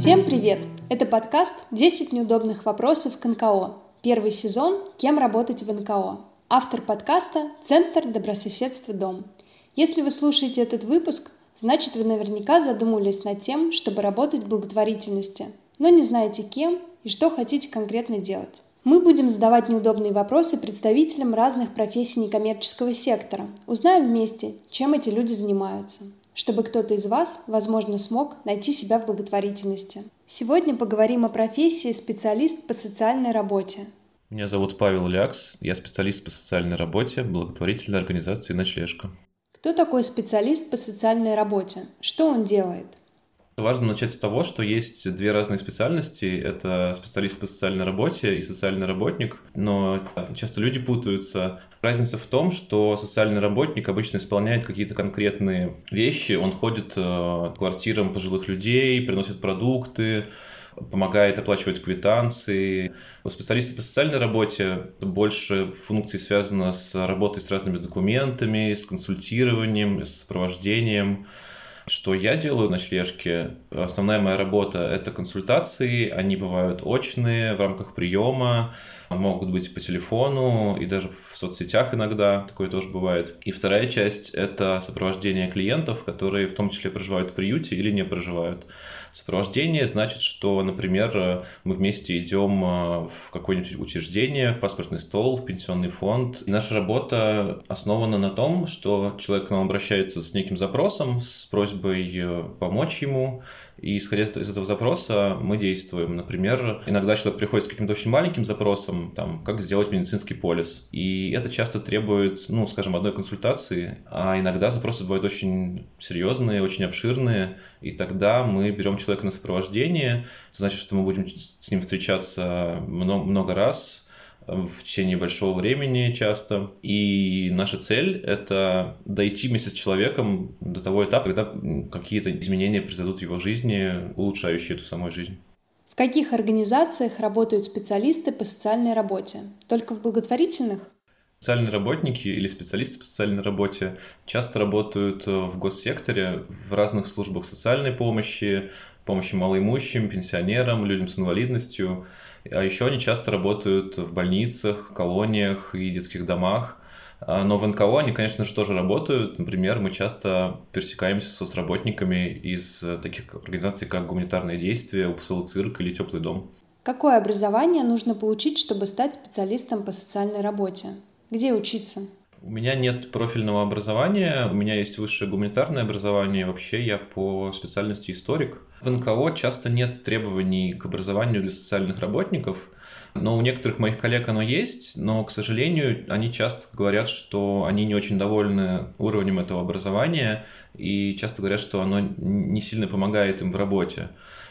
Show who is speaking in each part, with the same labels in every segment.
Speaker 1: Всем привет! Это подкаст «10 неудобных вопросов к НКО». Первый сезон «Кем работать в НКО». Автор подкаста – Центр добрососедства «Дом». Если вы слушаете этот выпуск, значит вы наверняка задумывались над тем, чтобы работать в благотворительности, но не знаете кем и что хотите конкретно делать. Мы будем задавать неудобные вопросы представителям разных профессий некоммерческого сектора. Узнаем вместе, чем эти люди занимаются чтобы кто-то из вас, возможно, смог найти себя в благотворительности. Сегодня поговорим о профессии специалист по социальной работе.
Speaker 2: Меня зовут Павел Лякс, я специалист по социальной работе благотворительной организации «Ночлежка».
Speaker 1: Кто такой специалист по социальной работе? Что он делает?
Speaker 2: Важно начать с того, что есть две разные специальности. Это специалист по социальной работе и социальный работник. Но часто люди путаются. Разница в том, что социальный работник обычно исполняет какие-то конкретные вещи. Он ходит э, к квартирам пожилых людей, приносит продукты, помогает оплачивать квитанции. У специалиста по социальной работе больше функций связано с работой с разными документами, с консультированием, с сопровождением. Что я делаю на ночлежке? Основная моя работа – это консультации. Они бывают очные, в рамках приема, могут быть по телефону и даже в соцсетях иногда такое тоже бывает. И вторая часть – это сопровождение клиентов, которые в том числе проживают в приюте или не проживают. Сопровождение значит, что, например, мы вместе идем э, в какое-нибудь учреждение, в паспортный стол, в пенсионный фонд. И наша работа основана на том, что человек к нам обращается с неким запросом, с просьбой э, помочь ему, и исходя из этого запроса мы действуем. Например, иногда человек приходит с каким-то очень маленьким запросом, там, как сделать медицинский полис. И это часто требует, ну, скажем, одной консультации, а иногда запросы бывают очень серьезные, очень обширные, и тогда мы берем человека на сопровождение, значит, что мы будем с ним встречаться много, много раз, в течение большого времени часто. И наша цель — это дойти вместе с человеком до того этапа, когда какие-то изменения произойдут в его жизни, улучшающие эту самую жизнь.
Speaker 1: В каких организациях работают специалисты по социальной работе? Только в благотворительных?
Speaker 2: Социальные работники или специалисты по социальной работе часто работают в госсекторе, в разных службах социальной помощи, помощи малоимущим, пенсионерам, людям с инвалидностью. А еще они часто работают в больницах, колониях и детских домах. А, но в НКО они, конечно же, тоже работают. Например, мы часто пересекаемся с соцработниками из таких организаций, как «Гуманитарные действия», «УПСЛ цирк» или «Теплый дом».
Speaker 1: Какое образование нужно получить, чтобы стать специалистом по социальной работе? Где учиться?
Speaker 2: У меня нет профильного образования, у меня есть высшее гуманитарное образование, вообще я по специальности историк. В НКО часто нет требований к образованию для социальных работников, но у некоторых моих коллег оно есть, но, к сожалению, они часто говорят, что они не очень довольны уровнем этого образования и часто говорят, что оно не сильно помогает им в работе.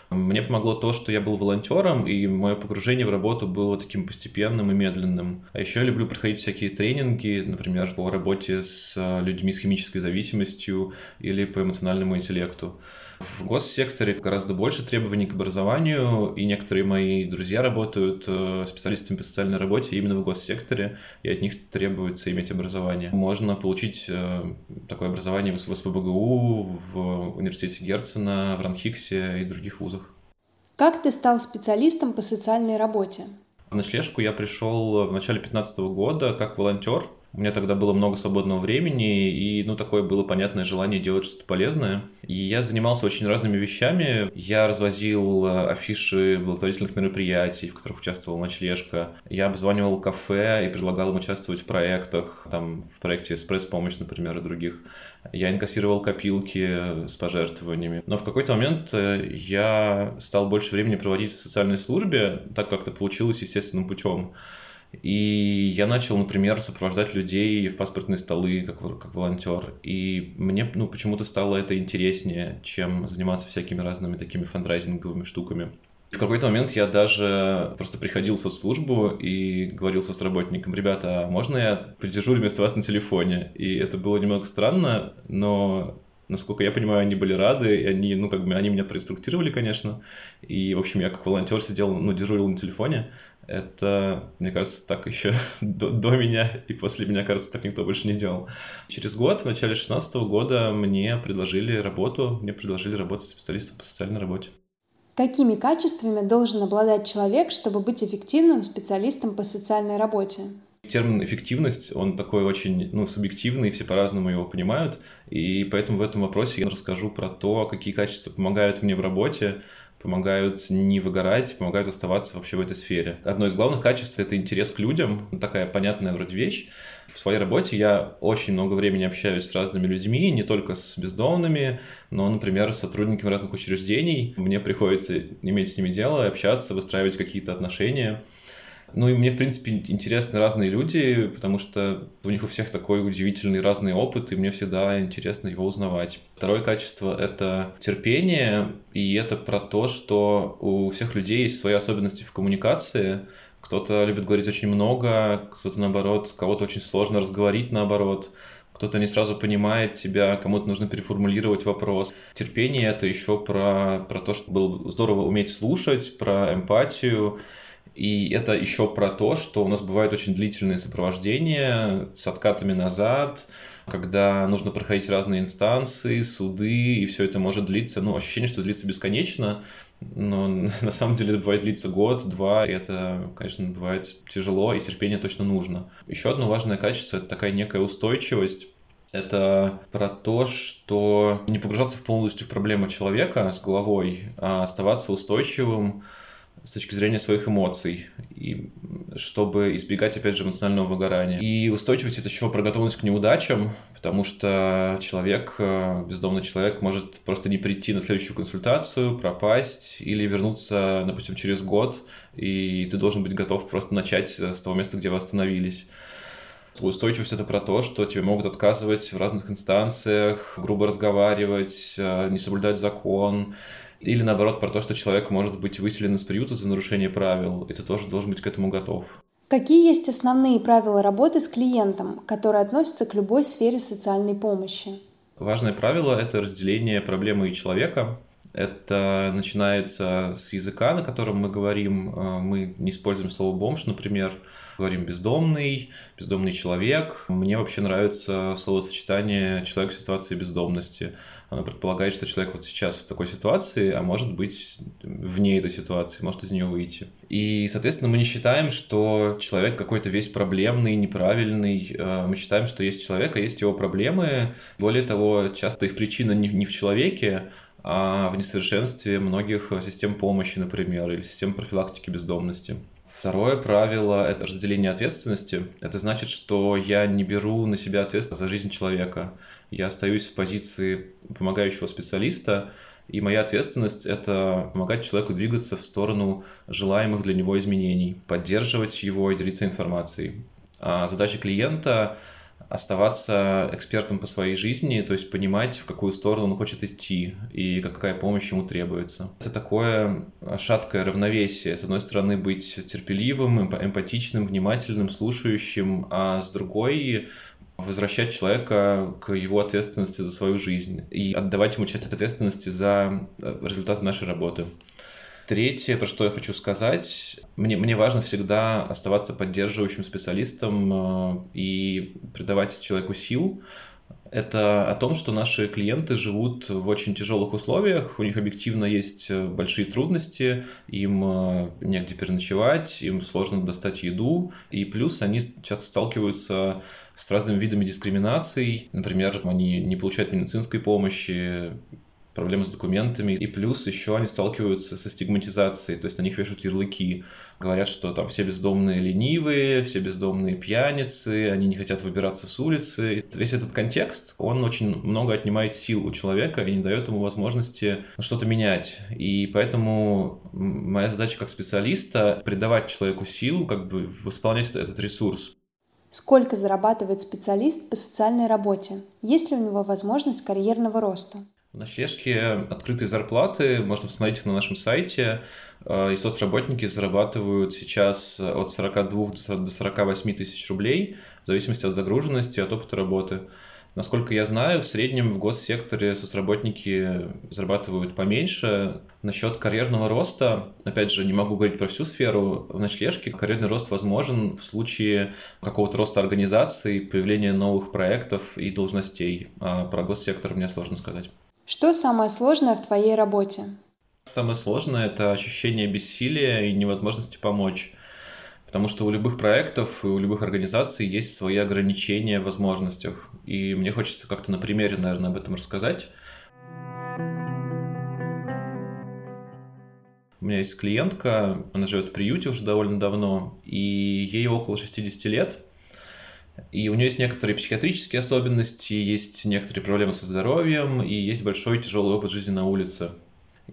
Speaker 2: Мне помогло то, что я был волонтером, и мое погружение в работу было таким постепенным и медленным. А еще я люблю проходить всякие тренинги, например, по работе с людьми с химической зависимостью или по эмоциональному интеллекту. В госсекторе гораздо больше требований к образованию, и некоторые мои друзья работают э, специалистами по социальной работе именно в госсекторе, и от них требуется иметь образование. Можно получить э, такое образование в СПБГУ, в университете Герцена, в Ранхиксе и других вузах.
Speaker 1: Как ты стал специалистом по социальной работе?
Speaker 2: В ночлежку я пришел в начале 2015 года как волонтер. У меня тогда было много свободного времени, и, ну, такое было понятное желание делать что-то полезное. И я занимался очень разными вещами. Я развозил э, афиши благотворительных мероприятий, в которых участвовал ночлежка. Я обзванивал кафе и предлагал им участвовать в проектах, там, в проекте «Эспресс-помощь», например, и других. Я инкассировал копилки с пожертвованиями. Но в какой-то момент э, я стал больше времени проводить в социальной службе, так как это получилось естественным путем. И я начал, например, сопровождать людей в паспортные столы как, как волонтер. И мне ну, почему-то стало это интереснее, чем заниматься всякими разными такими фандрайзинговыми штуками. В какой-то момент я даже просто приходил в соцслужбу и говорил с работником, ребята, а можно я подержу вместо вас на телефоне? И это было немного странно, но насколько я понимаю, они были рады, и они, ну, как бы, они меня проинструктировали, конечно, и, в общем, я как волонтер сидел, ну, дежурил на телефоне, это, мне кажется, так еще до, до меня и после меня, кажется, так никто больше не делал. Через год, в начале 2016 года, мне предложили работу, мне предложили работать специалистом по социальной работе.
Speaker 1: Какими качествами должен обладать человек, чтобы быть эффективным специалистом по социальной работе?
Speaker 2: Термин эффективность, он такой очень ну, субъективный, все по-разному его понимают, и поэтому в этом вопросе я расскажу про то, какие качества помогают мне в работе, помогают не выгорать, помогают оставаться вообще в этой сфере. Одно из главных качеств — это интерес к людям, такая понятная вроде вещь. В своей работе я очень много времени общаюсь с разными людьми, не только с бездомными, но, например, с сотрудниками разных учреждений. Мне приходится иметь с ними дело, общаться, выстраивать какие-то отношения. Ну и мне, в принципе, интересны разные люди, потому что у них у всех такой удивительный разный опыт, и мне всегда интересно его узнавать. Второе качество — это терпение, и это про то, что у всех людей есть свои особенности в коммуникации. Кто-то любит говорить очень много, кто-то, наоборот, кого-то очень сложно разговорить, наоборот кто-то не сразу понимает тебя, кому-то нужно переформулировать вопрос. Терпение — это еще про, про то, что было здорово уметь слушать, про эмпатию, и это еще про то, что у нас бывают очень длительные сопровождения с откатами назад, когда нужно проходить разные инстанции, суды, и все это может длиться, ну, ощущение, что длится бесконечно, но на самом деле это бывает длиться год, два, и это, конечно, бывает тяжело, и терпение точно нужно. Еще одно важное качество – это такая некая устойчивость, это про то, что не погружаться полностью в проблему человека с головой, а оставаться устойчивым, с точки зрения своих эмоций, и чтобы избегать, опять же, эмоционального выгорания. И устойчивость — это еще про готовность к неудачам, потому что человек, э, бездомный человек, может просто не прийти на следующую консультацию, пропасть или вернуться, допустим, через год, и ты должен быть готов просто начать с того места, где вы остановились. Устойчивость это про то, что тебе могут отказывать в разных инстанциях, грубо разговаривать, э, не соблюдать закон, или наоборот про то, что человек может быть выселен из приюта за нарушение правил, и ты тоже должен быть к этому готов.
Speaker 1: Какие есть основные правила работы с клиентом, которые относятся к любой сфере социальной помощи?
Speaker 2: Важное правило – это разделение проблемы и человека. Это начинается с языка, на котором мы говорим. Э, мы не используем слово «бомж», например. Говорим «бездомный», «бездомный человек». Мне вообще нравится словосочетание «человек в ситуации бездомности». Оно предполагает, что человек вот сейчас в такой ситуации, а может быть вне этой ситуации, может из нее выйти. И, соответственно, мы не считаем, что человек какой-то весь проблемный, неправильный. Э, мы считаем, что есть человек, а есть его проблемы. Более того, часто их причина не в человеке, в несовершенстве многих систем помощи, например, или систем профилактики бездомности. Второе правило – это разделение ответственности. Это значит, что я не беру на себя ответственность за жизнь человека. Я остаюсь в позиции помогающего специалиста, и моя ответственность – это помогать человеку двигаться в сторону желаемых для него изменений, поддерживать его и делиться информацией. А задача клиента оставаться экспертом по своей жизни, то есть понимать, в какую сторону он хочет идти и какая помощь ему требуется. Это такое шаткое равновесие. С одной стороны, быть терпеливым, эмпатичным, внимательным, слушающим, а с другой возвращать человека к его ответственности за свою жизнь и отдавать ему часть ответственности за э, результаты нашей работы. Третье, про что я хочу сказать, мне, мне важно всегда оставаться поддерживающим специалистом э, и придавать человеку сил. Это о том, что наши клиенты живут в очень тяжелых условиях, у них объективно есть э, большие трудности, им э, негде переночевать, им сложно достать еду, и плюс они часто сталкиваются с разными видами дискриминаций. Например, они не получают медицинской помощи, проблемы с документами, и плюс еще они сталкиваются со стигматизацией, то есть на них вешают ярлыки, говорят, что там все бездомные ленивые, все бездомные пьяницы, они не хотят выбираться с улицы. Весь этот контекст, он очень много отнимает сил у человека и не дает ему возможности что-то менять. И поэтому моя задача как специалиста придавать человеку силу, как бы восполнять этот ресурс.
Speaker 1: Сколько зарабатывает специалист по социальной работе? Есть ли у него возможность карьерного роста?
Speaker 2: В ночлежке открытые зарплаты, можно посмотреть на нашем сайте, э, и соцработники зарабатывают сейчас от 42 до 48 тысяч рублей, в зависимости от загруженности, от опыта работы. Насколько я знаю, в среднем в госсекторе соцработники зарабатывают поменьше. Насчет карьерного роста, опять же, не могу говорить про всю сферу, в ночлежке карьерный рост возможен в случае какого-то роста организации, появления новых проектов и должностей. А про госсектор мне сложно сказать.
Speaker 1: Что самое сложное в твоей работе?
Speaker 2: Самое сложное – это ощущение бессилия и невозможности помочь. Потому что у любых проектов и у любых организаций есть свои ограничения в возможностях. И мне хочется как-то на примере, наверное, об этом рассказать. У меня есть клиентка, она живет в приюте уже довольно давно, и ей около 60 лет. И у нее есть некоторые психиатрические особенности, есть некоторые проблемы со здоровьем, и есть большой тяжелый опыт жизни на улице.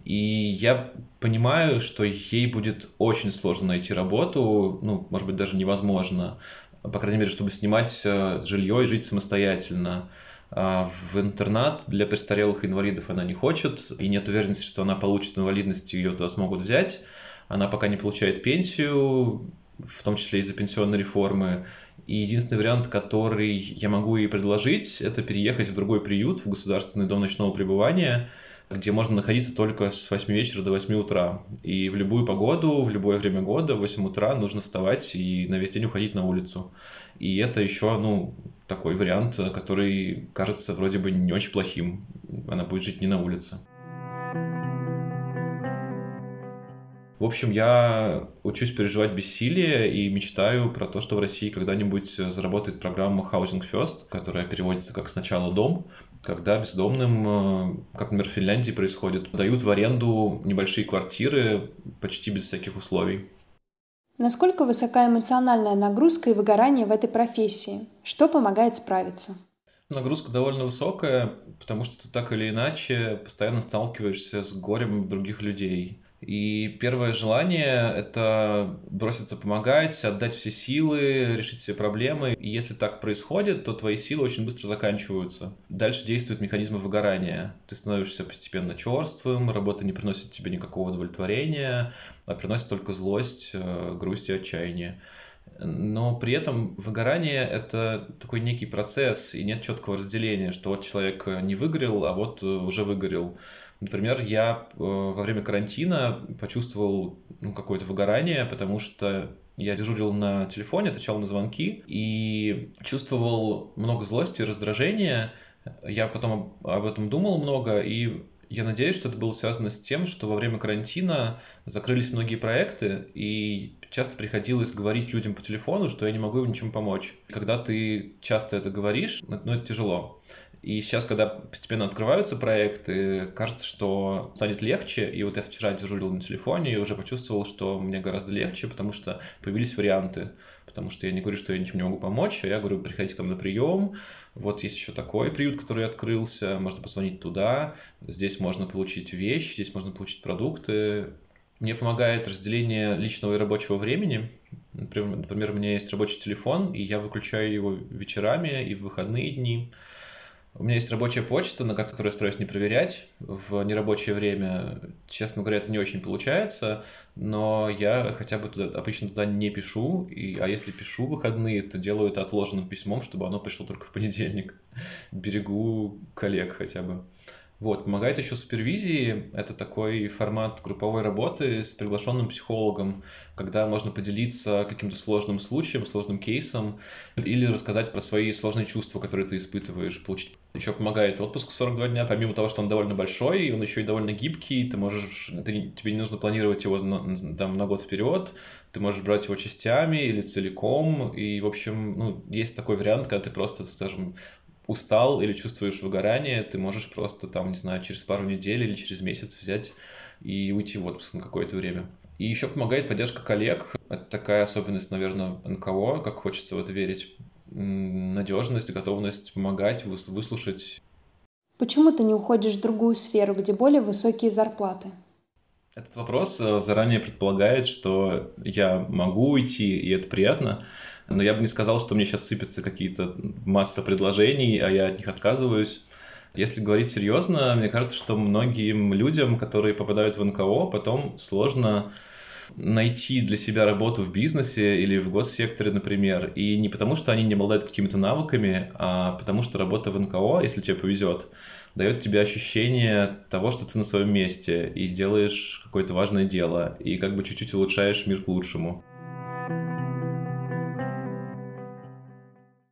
Speaker 2: И я понимаю, что ей будет очень сложно найти работу, ну, может быть, даже невозможно, по крайней мере, чтобы снимать э, жилье и жить самостоятельно. А в интернат для престарелых инвалидов она не хочет, и нет уверенности, что она получит инвалидность, и ее туда смогут взять. Она пока не получает пенсию, в том числе из-за пенсионной реформы. И единственный вариант, который я могу ей предложить, это переехать в другой приют, в государственный дом ночного пребывания, где можно находиться только с 8 вечера до 8 утра. И в любую погоду, в любое время года, в 8 утра нужно вставать и на весь день уходить на улицу. И это еще, ну, такой вариант, который кажется вроде бы не очень плохим. Она будет жить не на улице. В общем, я учусь переживать бессилие и мечтаю про то, что в России когда-нибудь заработает программа Housing First, которая переводится как «сначала дом», когда бездомным, э, как, например, в Финляндии происходит, дают в аренду небольшие квартиры почти без всяких условий.
Speaker 1: Насколько высока эмоциональная нагрузка и выгорание в этой профессии? Что помогает справиться?
Speaker 2: Нагрузка довольно высокая, потому что ты так или иначе постоянно сталкиваешься с горем других людей. И первое желание — это броситься помогать, отдать все силы, решить все проблемы. И если так происходит, то твои силы очень быстро заканчиваются. Дальше действуют механизмы выгорания. Ты становишься постепенно черствым, работа не приносит тебе никакого удовлетворения, а приносит только злость, э, грусть и отчаяние. Но при этом выгорание — это такой некий процесс, и нет четкого разделения, что вот человек не выгорел, а вот э, уже выгорел. Например, я э, во время карантина почувствовал ну, какое-то выгорание, потому что я дежурил на телефоне, отвечал на звонки и чувствовал много злости раздражения. Я потом об этом думал много, и я надеюсь, что это было связано с тем, что во время карантина закрылись многие проекты, и часто приходилось говорить людям по телефону, что я не могу им ничем помочь. Когда ты часто это говоришь, ну, это тяжело. И сейчас, когда постепенно открываются проекты, кажется, что станет легче. И вот я вчера дежурил на телефоне и уже почувствовал, что мне гораздо легче, потому что появились варианты. Потому что я не говорю, что я ничем не могу помочь, а я говорю, приходите к нам на прием. Вот есть еще такой приют, который открылся, можно позвонить туда. Здесь можно получить вещи, здесь можно получить продукты. Мне помогает разделение личного и рабочего времени. Например, у меня есть рабочий телефон, и я выключаю его вечерами и в выходные дни. У меня есть рабочая почта, на которую я стараюсь не проверять в нерабочее время. Честно говоря, это не очень получается, но я хотя бы туда, обычно туда не пишу, и, а если пишу выходные, то делаю это отложенным письмом, чтобы оно пришло только в понедельник. Берегу коллег хотя бы. Вот, помогает еще супервизии. Это такой формат групповой работы с приглашенным психологом, когда можно поделиться каким-то сложным случаем, сложным кейсом или рассказать про свои сложные чувства, которые ты испытываешь, получить. Еще помогает отпуск 42 дня, помимо того, что он довольно большой, он еще и довольно гибкий, ты можешь, ты, тебе не нужно планировать его на, там, на год вперед, ты можешь брать его частями или целиком, и, в общем, ну, есть такой вариант, когда ты просто, скажем, устал или чувствуешь выгорание, ты можешь просто там, не знаю, через пару недель или через месяц взять и уйти в отпуск на какое-то время. И еще помогает поддержка коллег. Это такая особенность, наверное, НКО, как хочется в это верить. Надежность, готовность помогать, выслушать.
Speaker 1: Почему ты не уходишь в другую сферу, где более высокие зарплаты?
Speaker 2: Этот вопрос э, заранее предполагает, что я могу уйти, и это приятно, но я бы не сказал, что мне сейчас сыпятся какие-то масса предложений, а я от них отказываюсь. Если говорить серьезно, мне кажется, что многим людям, которые попадают в НКО, потом сложно найти для себя работу в бизнесе или в госсекторе, например. И не потому, что они не обладают какими-то навыками, а потому что работа в НКО, если тебе повезет, дает тебе ощущение того, что ты на своем месте и делаешь какое-то важное дело, и как бы чуть-чуть улучшаешь мир к лучшему.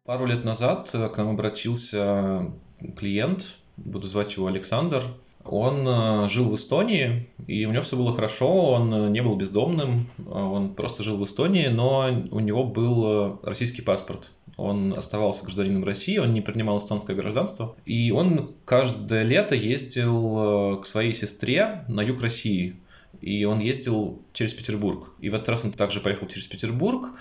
Speaker 2: Пару лет назад э, к нам обратился клиент, буду звать его Александр. Он э, жил в Эстонии, и у него все было хорошо, он не был бездомным, он просто жил в Эстонии, но у него был российский паспорт. Он оставался гражданином России, он не принимал эстонское гражданство. И он каждое лето ездил к своей сестре на юг России и он ездил через Петербург. И в этот раз он также поехал через Петербург,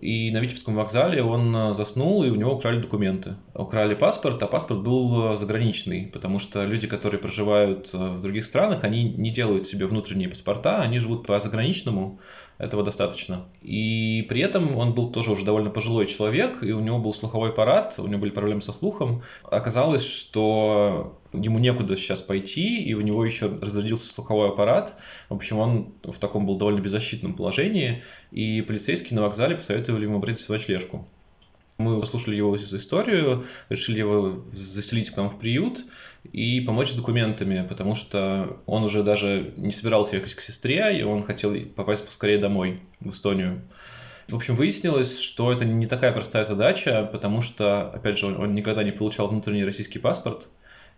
Speaker 2: и на Витебском вокзале он э, заснул, и у него украли документы. Украли паспорт, а паспорт был э, заграничный, потому что люди, которые проживают э, в других странах, они не делают себе внутренние паспорта, они живут по заграничному, этого достаточно. И при этом он был тоже уже довольно пожилой человек, и у него был слуховой аппарат, у него были проблемы со слухом. Оказалось, что ему некуда сейчас пойти, и у него еще разрядился слуховой аппарат. В общем, он в таком был довольно беззащитном положении, и полицейские на вокзале посоветовали ему обратиться в ночлежку. Мы послушали его историю, решили его заселить к нам в приют и помочь с документами, потому что он уже даже не собирался ехать к сестре, и он хотел попасть поскорее домой, в Эстонию. В общем, выяснилось, что это не такая простая задача, потому что, опять же, он, он никогда не получал внутренний российский паспорт,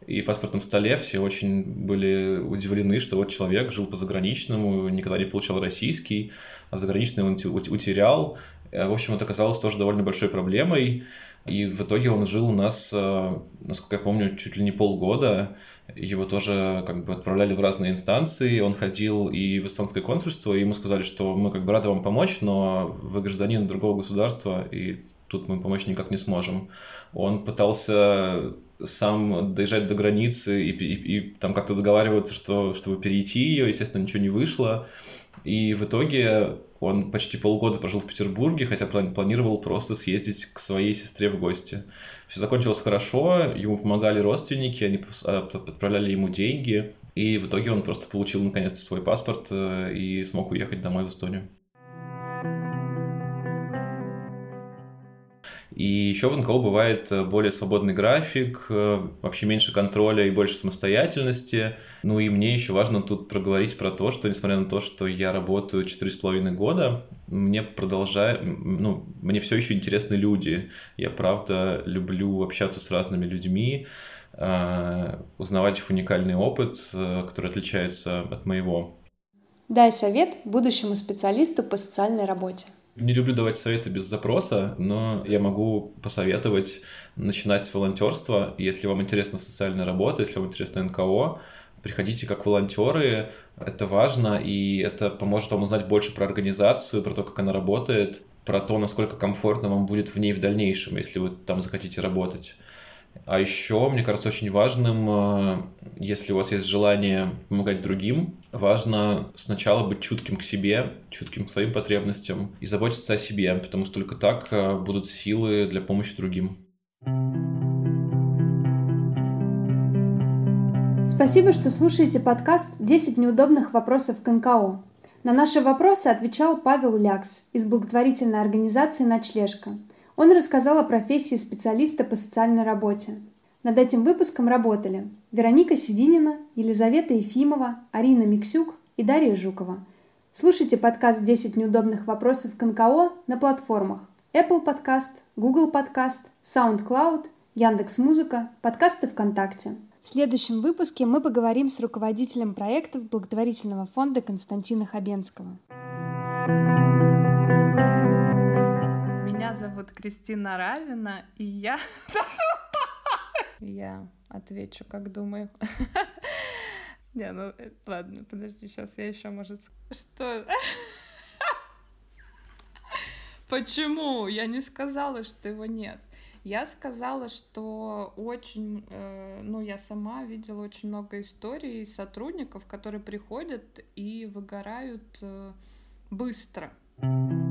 Speaker 2: и в паспортном столе все очень были удивлены, что вот человек жил по заграничному, никогда не получал российский, а заграничный он утерял. Э, в общем, это оказалось тоже довольно большой проблемой. И в итоге он жил у нас, э, насколько я помню, чуть ли не полгода. Его тоже как бы отправляли в разные инстанции. Он ходил и в эстонское консульство, и ему сказали, что мы как бы рады вам помочь, но вы гражданин другого государства, и тут мы помочь никак не сможем. Он пытался сам доезжать до границы и, и, и там как-то договариваться, что, чтобы перейти ее, естественно, ничего не вышло. И в итоге он почти полгода прожил в Петербурге, хотя планировал просто съездить к своей сестре в гости. Все закончилось хорошо, ему помогали родственники, они а, отправляли ему деньги, и в итоге он просто получил наконец-то свой паспорт э, и смог уехать домой в Эстонию. И еще в НКО бывает э, более свободный график, э, вообще меньше контроля и больше самостоятельности. Ну и мне еще важно тут проговорить про то, что несмотря на то, что я работаю 4,5 года, мне продолжаю, ну, мне все еще интересны люди. Я правда люблю общаться с разными людьми, э, узнавать их уникальный опыт, который отличается от моего.
Speaker 1: Дай совет будущему специалисту по социальной работе.
Speaker 2: Не люблю давать советы без запроса, но я могу посоветовать начинать с волонтерства. Если вам интересна социальная работа, если вам интересно НКО, приходите как волонтеры, это важно, и это поможет вам узнать больше про организацию, про то, как она работает, про то, насколько комфортно вам будет в ней в дальнейшем, если вы там захотите работать. А еще, мне кажется, очень важным, э, если у вас есть желание помогать другим, важно сначала быть чутким к себе, чутким к своим потребностям и заботиться о себе, потому что только так э, будут силы для помощи другим.
Speaker 1: Спасибо, что слушаете подкаст «10 неудобных вопросов к НКО». На наши вопросы отвечал Павел Лякс из благотворительной организации «Ночлежка». Он рассказал о профессии специалиста по социальной работе. Над этим выпуском работали Вероника Сидинина, Елизавета Ефимова, Арина Миксюк и Дарья Жукова. Слушайте подкаст «10 неудобных вопросов к НКО» на платформах Apple Podcast, Google Podcast, SoundCloud, Яндекс.Музыка, подкасты ВКонтакте. В следующем выпуске мы поговорим с руководителем проектов благотворительного фонда Константина Хабенского.
Speaker 3: Зовут Кристина Равина, и я... Я отвечу, как думаю. Не, ну э, ладно, подожди, сейчас я еще, может... Что? Почему? Я не сказала, что его нет. Я сказала, что очень, э, ну, я сама видела очень много историй сотрудников, которые приходят и выгорают э, быстро. you